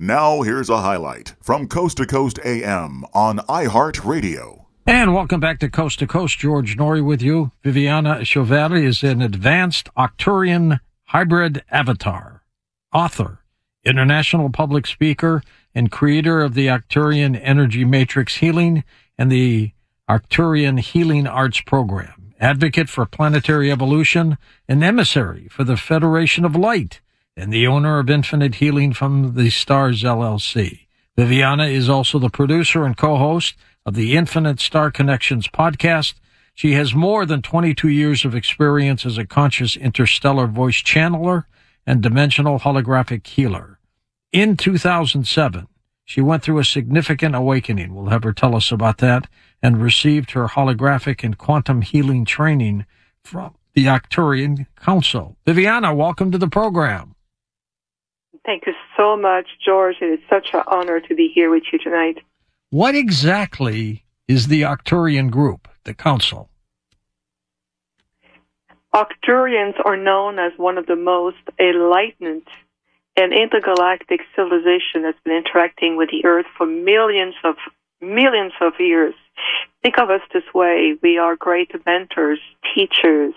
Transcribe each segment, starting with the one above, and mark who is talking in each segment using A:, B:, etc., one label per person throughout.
A: Now, here's a highlight from Coast to Coast AM on iHeartRadio.
B: And welcome back to Coast to Coast. George Noory with you. Viviana Chiavelli is an advanced Arcturian hybrid avatar, author, international public speaker, and creator of the Arcturian Energy Matrix Healing and the Arcturian Healing Arts Program, advocate for planetary evolution, and emissary for the Federation of Light and the owner of Infinite Healing from the Stars LLC. Viviana is also the producer and co-host of the Infinite Star Connections podcast. She has more than 22 years of experience as a conscious interstellar voice channeler and dimensional holographic healer. In 2007, she went through a significant awakening. We'll have her tell us about that and received her holographic and quantum healing training from the Arcturian Council. Viviana, welcome to the program.
C: Thank you so much, George. It is such an honor to be here with you tonight.
B: What exactly is the Arcturian group, the council?
C: Arcturians are known as one of the most enlightened and intergalactic civilization that's been interacting with the Earth for millions of millions of years. Think of us this way: we are great mentors, teachers,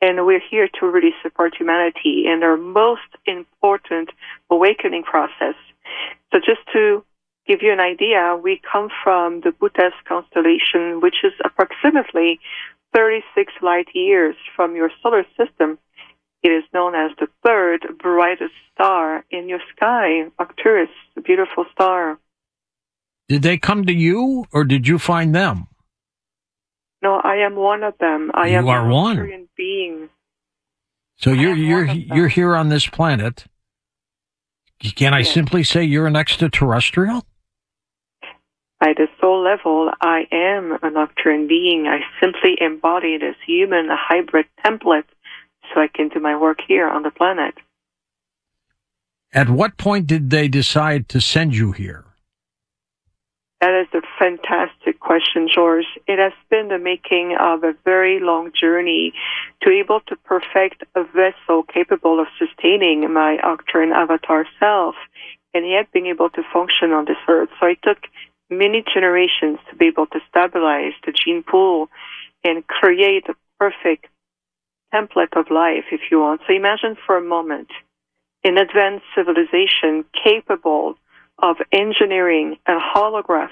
C: and we're here to really support humanity in their most important awakening process. So just to give you an idea, we come from the Bootes constellation, which is approximately 36 light years from your solar system. It is known as the third brightest star in your sky, Arcturus, a beautiful star.
B: Did they come to you or did you find them?
C: No, I am one of them. I
B: you
C: am
B: are one.
C: Being.
B: So you're you're
C: one of them.
B: you're here on this planet. Can I
C: Yes.
B: simply say you're an extraterrestrial?
C: At the soul level, I am a Arcturian being. I simply embody this human hybrid template so I can do my work here on the planet.
B: At what point did they decide to send you here?
C: That is a fantastic question, George. It has been the making of a very long journey to able to perfect a vessel capable of sustaining my Arcturian avatar self and yet being able to function on this earth. So it took many generations to be able to stabilize the gene pool and create a perfect template of life, if you want. So imagine for a moment an advanced civilization capable of engineering a holograph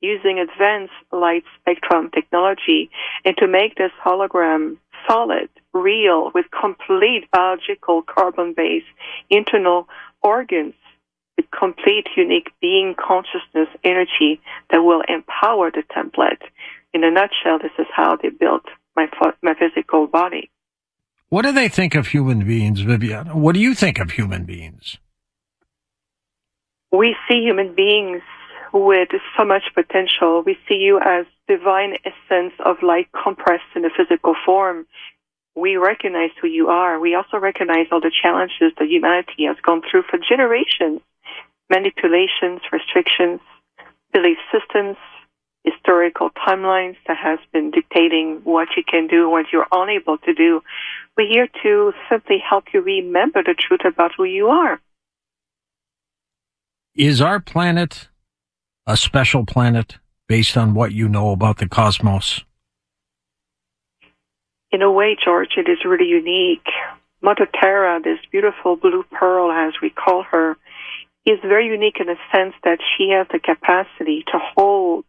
C: using advanced light spectrum technology and to make this hologram solid, real, with complete biological carbon based internal organs the complete, unique being consciousness energy that will empower the template. In a nutshell, this is how they built my, my physical body.
B: What do they think of human beings, Viviana? What do you think of human beings?
C: We see human beings with so much potential. We see you as divine essence of light compressed in a physical form. We recognize who you are. We also recognize all the challenges that humanity has gone through for generations manipulations, restrictions, belief systems, historical timelines that has been dictating what you can do, what you're unable to do. We're here to simply help you remember the truth about who you are.
B: Is our planet a special planet based on what you know about the cosmos?
C: In a way, George, it is really unique. Mother Terra, this beautiful blue pearl, as we call her, is very unique in the sense that she has the capacity to hold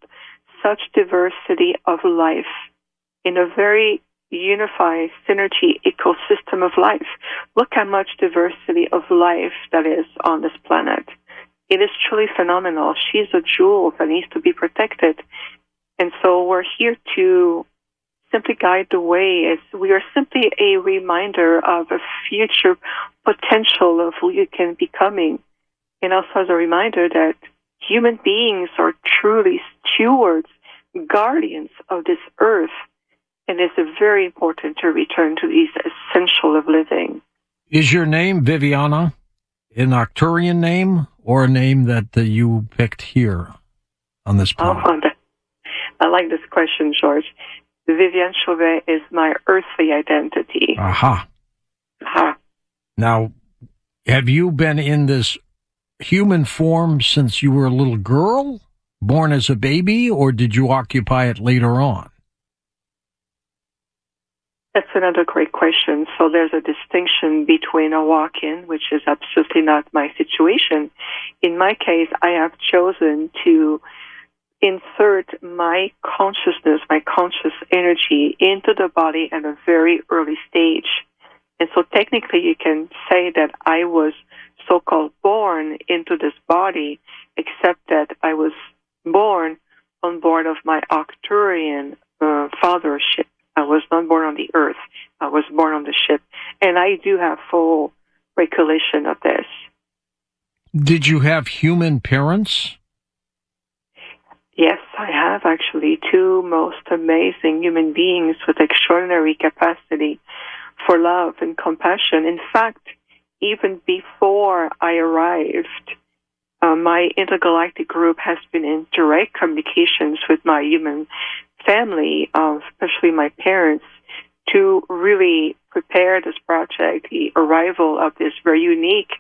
C: such diversity of life in a very unified synergy ecosystem of life. Look how much diversity of life that is on this planet. It is truly phenomenal. She's a jewel that needs to be protected. And so we're here to simply guide the way. We are simply a reminder of a future potential of who you can be becoming. And also as a reminder that human beings are truly stewards, guardians of this earth. And it's very important to return to these essential of living.
B: Is your name Viviana an Arcturian name or a name that uh, you picked here on this planet? Oh,
C: I like this question, George. Viviane Chauvet is my earthly identity.
B: Aha. Aha. Now, have you been in this human form since you were a little girl, born as a baby, or did you occupy it later on?
C: That's another great question. So there's a distinction between a walk-in, which is absolutely not my situation. In my case, I have chosen to insert my consciousness, my conscious energy into the body at a very early stage. And so technically you can say that I was so-called born into this body, except that I was born on board of my Arcturian uh, fathership. I was not born on the earth. I was born on the ship. And I do have full recollection of this.
B: Did you have human parents?
C: Yes, I have actually two most amazing human beings with extraordinary capacity for love and compassion. In fact, even before I arrived, uh, my intergalactic group has been in direct communications with my human family, uh, especially my parents, to really prepare this project, the arrival of this very unique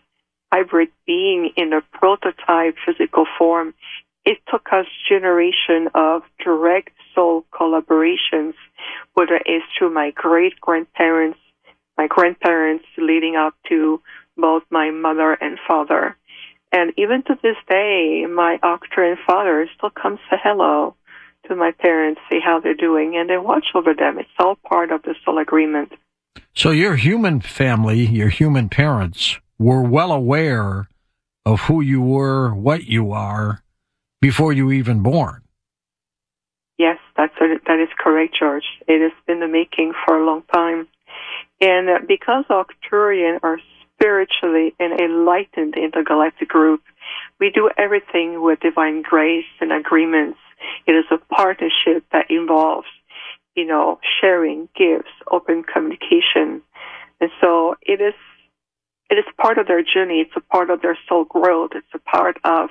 C: hybrid being in a prototype physical form. It took us generation of direct soul collaborations, whether it's through my great grandparents, my grandparents leading up to both my mother and father. And even to this day, my Arcturian father still comes to hello to my parents, see how they're doing, and they watch over them. It's all part of the soul agreement.
B: So your human family, your human parents, were well aware of who you were, what you are, before you even born.
C: Yes, that's a, that is correct, George. It has been the making for a long time, and because Arcturian are spiritually an enlightened intergalactic group, we do everything with divine grace and agreements it is a partnership that involves, you know, sharing gifts, open communication. And so it is, it is part of their journey. It's a part of their soul growth. It's a part of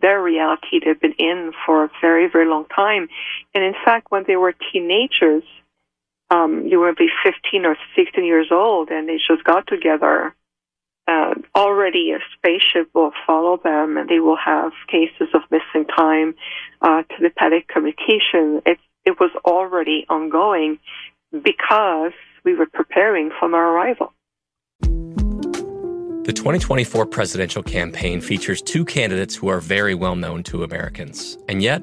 C: their reality they've been in for a very, very long time. And in fact, when they were teenagers, um, you would be 15 or 16 years old and they just got together uh, already a spaceship will follow them and they will have cases of missing time, uh, telepathic communication. It, it was already ongoing because we were preparing for our arrival.
D: The 2024 presidential campaign features two candidates who are very well known to Americans. And yet,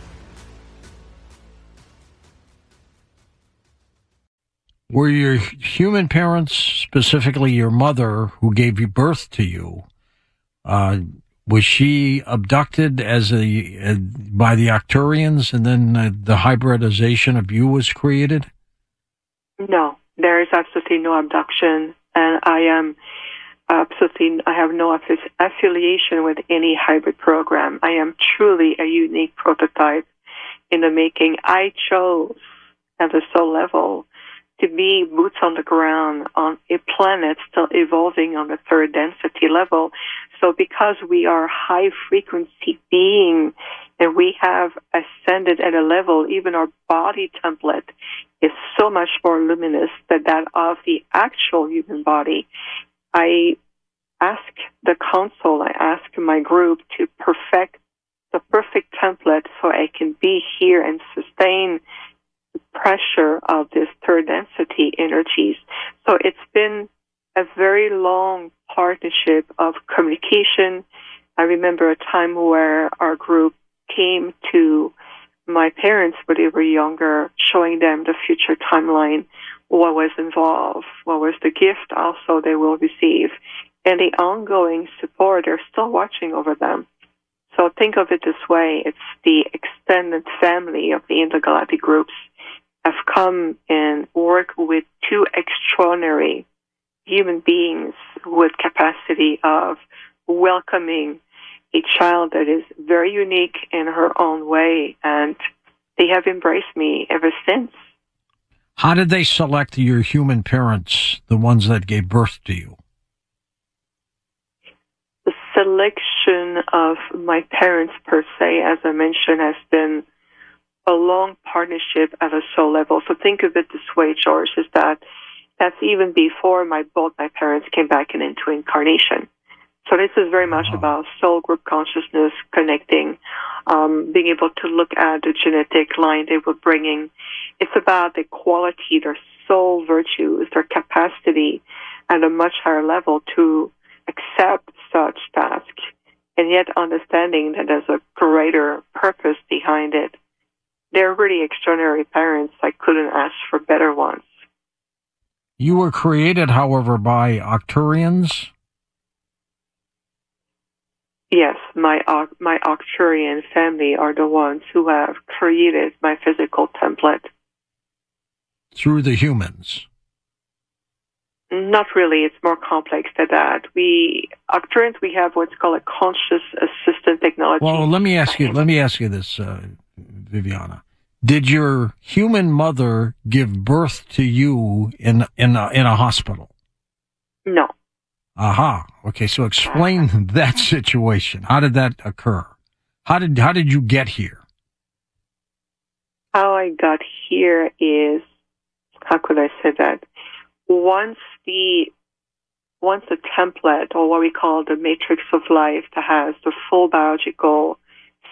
B: Were your human parents, specifically your mother, who gave you birth to you, uh, was she abducted as a uh, by the Arcturians, and then uh, the hybridization of you was created?
C: No, there is absolutely no abduction, and I am absolutely I have no affiliation with any hybrid program. I am truly a unique prototype in the making. I chose at the soul level to be boots on the ground on a planet still evolving on the third density level. So because we are high frequency being and we have ascended at a level, even our body template is so much more luminous than that of the actual human body. I ask the council, I ask my group to perfect the perfect template so I can be here and sustain pressure of this third density energies. So it's been a very long partnership of communication. I remember a time where our group came to my parents when they were younger, showing them the future timeline, what was involved, what was the gift also they will receive, and the ongoing support. They're still watching over them. So think of it this way it's the extended family of the intergalactic groups have come and worked with two extraordinary human beings with capacity of welcoming a child that is very unique in her own way and they have embraced me ever since.
B: How did they select your human parents, the ones that gave birth to you?
C: The selection of my parents per se, as I mentioned, has been a long partnership at a soul level. So think of it this way, George, is that that's even before my both my parents came back in, into incarnation. So this is very much about soul group consciousness connecting, um, being able to look at the genetic line they were bringing. It's about the quality, their soul virtues, their capacity at a much higher level to accept such task, and yet understanding that there's a greater purpose behind it they're really extraordinary parents. I couldn't ask for better ones.
B: You were created, however, by Arcturians.
C: Yes, my my Arcturian family are the ones who have created my physical template.
B: Through the humans.
C: Not really. It's more complex than that. We Arcturians, we have what's called a conscious assistant technology.
B: Well, let me ask you. Let me ask you this, uh, Viviana. Did your human mother give birth to you in in a, in a hospital?
C: No.
B: Aha. Okay. So explain that situation. How did that occur? How did how did you get here?
C: How I got here is how could I say that? Once the once the template, or what we call the matrix of life, that has the full biological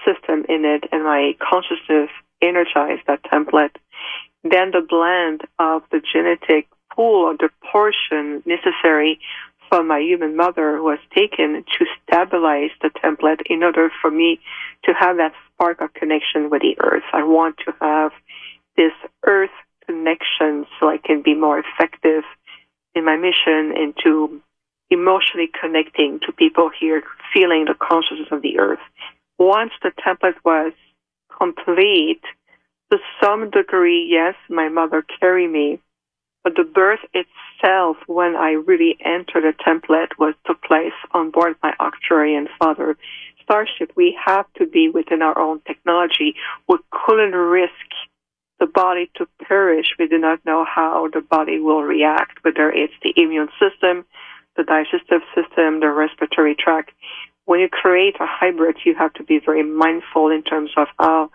C: system in it, and my consciousness energized that template, then the blend of the genetic pool or the portion necessary from my human mother was taken to stabilize the template in order for me to have that spark of connection with the earth. I want to have this earth connection so I can be more effective in my mission and to emotionally connecting to people here, feeling the consciousness of the earth. Once the template was complete, to some degree, yes, my mother carried me, but the birth itself, when I really entered the template, was took place on board my Arcturian father starship. We have to be within our own technology. We couldn't risk the body to perish. We do not know how the body will react, whether it's the immune system, the digestive system, the respiratory tract. When you create a hybrid, you have to be very mindful in terms of how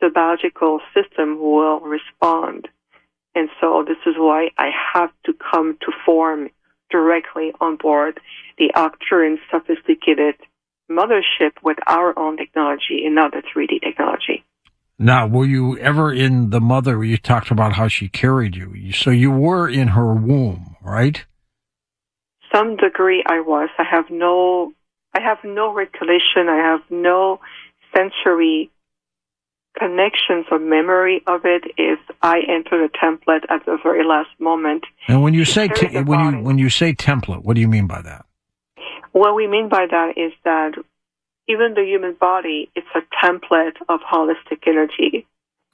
C: the biological system will respond. And so this is why I have to come to form directly on board the Arcturian sophisticated mothership with our own technology and not the 3D technology.
B: Now, were you ever in the mother? You talked about how she carried you. So you were in her womb, right?
C: Some degree I was. I have no, I have no recollection. I have no sensory connections or memory of it if I enter the template at the very last moment.
B: And when you say te- when you when you say template, what do you mean by that?
C: What we mean by that is that even the human body is a template of holistic energy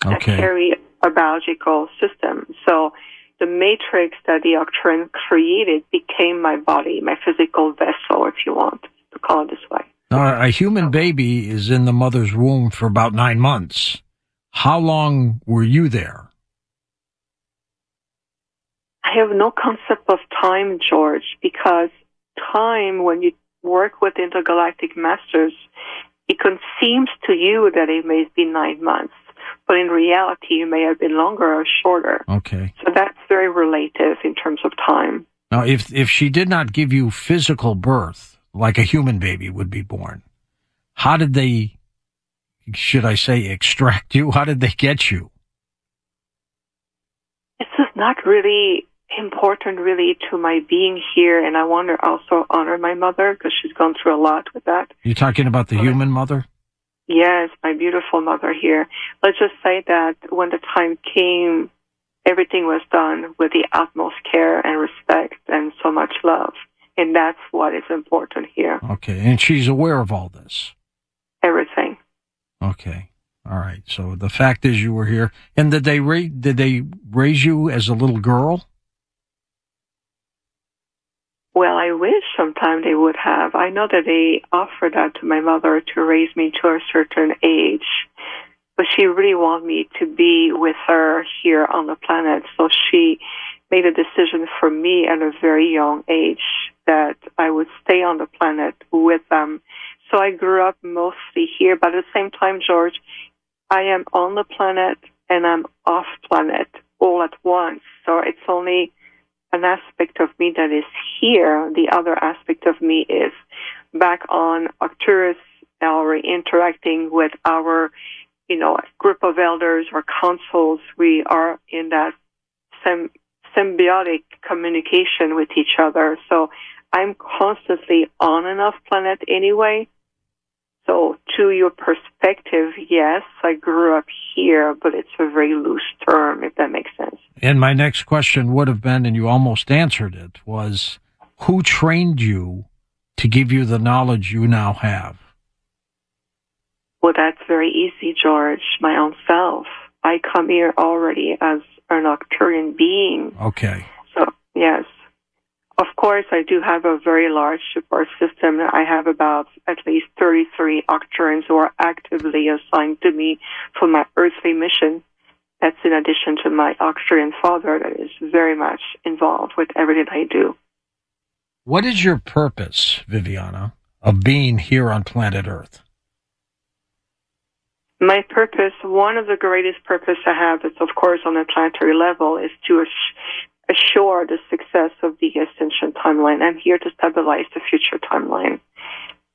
B: okay.
C: that carry a biological system. So the matrix that the Arcturian created became my body, my physical vessel, if you want to call it this way.
B: Now, a human baby is in the mother's womb for about nine months. How long were you there?
C: I have no concept of time, George, because time, when you work with intergalactic masters, it seems to you that it may be nine months, but in reality, it may have been longer or shorter.
B: Okay.
C: So that's very relative in terms of time.
B: Now, if if she did not give you physical birth, like a human baby would be born. How did they, should I say, extract you? How did they get you?
C: This is not really important, really, to my being here, and I want to also honor my mother because she's gone through a lot with that.
B: You're talking about the human mother?
C: Yes, my beautiful mother here. Let's just say that when the time came, everything was done with the utmost care and respect and so much love. And that's what is important here.
B: Okay. And she's aware of all this?
C: Everything.
B: Okay. All right. So the fact is you were here. And did they, ra- did they raise you as a little girl?
C: Well, I wish sometime they would have. I know that they offered that to my mother to raise me to a certain age, but she really wanted me to be with her here on the planet. So she made a decision for me at a very young age that I would stay on the planet with them. So I grew up mostly here, but at the same time, George, I am on the planet and I'm off planet all at once. So it's only an aspect of me that is here. The other aspect of me is back on Arcturus or interacting with our, you know, group of elders or councils. We are in that same symbiotic communication with each other. So I'm constantly on and off planet anyway. So to your perspective, yes, I grew up here, but it's a very loose term, if that makes sense.
B: And my next question would have been, and you almost answered it, was who trained you to give you the knowledge you now have?
C: Well, that's very easy, George. My own self. I come here already as an Arcturian being.
B: Okay.
C: So, yes. Of course, I do have a very large support system. I have about at least 33 Arcturians who are actively assigned to me for my earthly mission. That's in addition to my Arcturian father that is very much involved with everything I do.
B: What is your purpose, Viviana, of being here on planet Earth?
C: My purpose, one of the greatest purpose I have, is of course on a planetary level, is to assure the success of the ascension timeline. I'm here to stabilize the future timeline.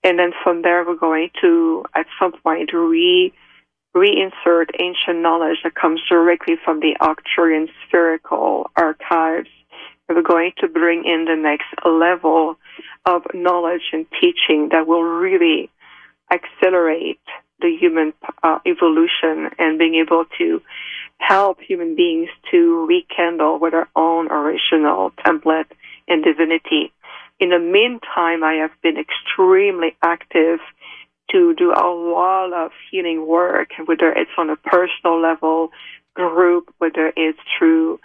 C: And then from there, we're going to, at some point, re reinsert ancient knowledge that comes directly from the Arcturian spherical archives. We're going to bring in the next level of knowledge and teaching that will really accelerate the human uh, evolution and being able to help human beings to rekindle with their own original template and divinity. In the meantime, I have been extremely active to do a lot of healing work, whether it's on a personal level, group, whether it's through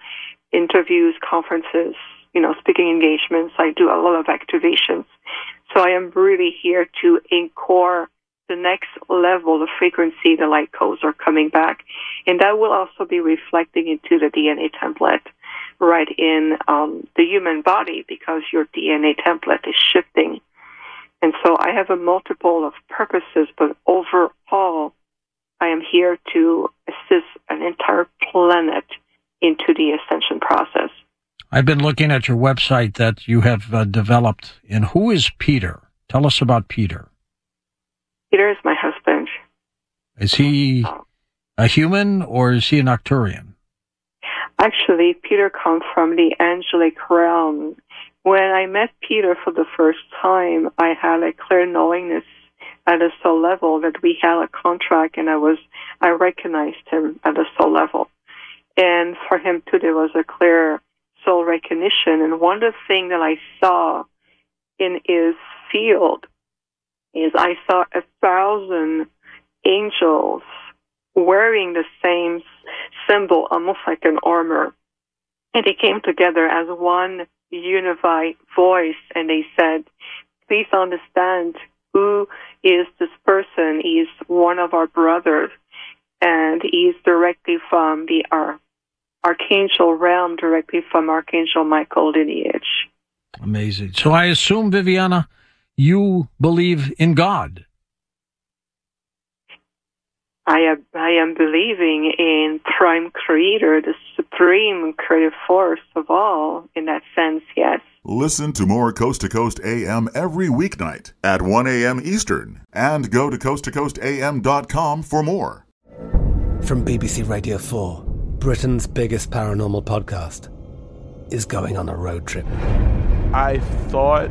C: interviews, conferences, you know, speaking engagements. I do a lot of activations. So I am really here to encore the next level of frequency the light codes are coming back. And that will also be reflecting into the DNA template right in um, the human body because your DNA template is shifting. And so I have a multiple of purposes, but overall, I am here to assist an entire planet into the ascension process.
B: I've been looking at your website that you have uh, developed. And who is Peter? Tell us about Peter.
C: Peter is my husband.
B: Is he a human or is he an Arcturian?
C: Actually, Peter comes from the angelic realm. When I met Peter for the first time, I had a clear knowingness at a soul level that we had a contract and I was, I recognized him at a soul level. And for him too, there was a clear soul recognition. And one of the things that I saw in his field is I saw a thousand angels wearing the same symbol, almost like an armor. And they came together as one unified voice and they said, please understand who is this person. He's one of our brothers and he's directly from the archangel realm, directly from Archangel Michael lineage.
B: Amazing. So I assume, Viviana, you believe in God.
C: I am, I am believing in Prime Creator, the supreme creative force of all, in that sense, yes.
A: Listen to more Coast to Coast AM every weeknight at 1 a.m. Eastern and go to coasttocoastam.com for more.
E: From BBC Radio 4, Britain's biggest paranormal podcast is going on a road trip.
F: I thought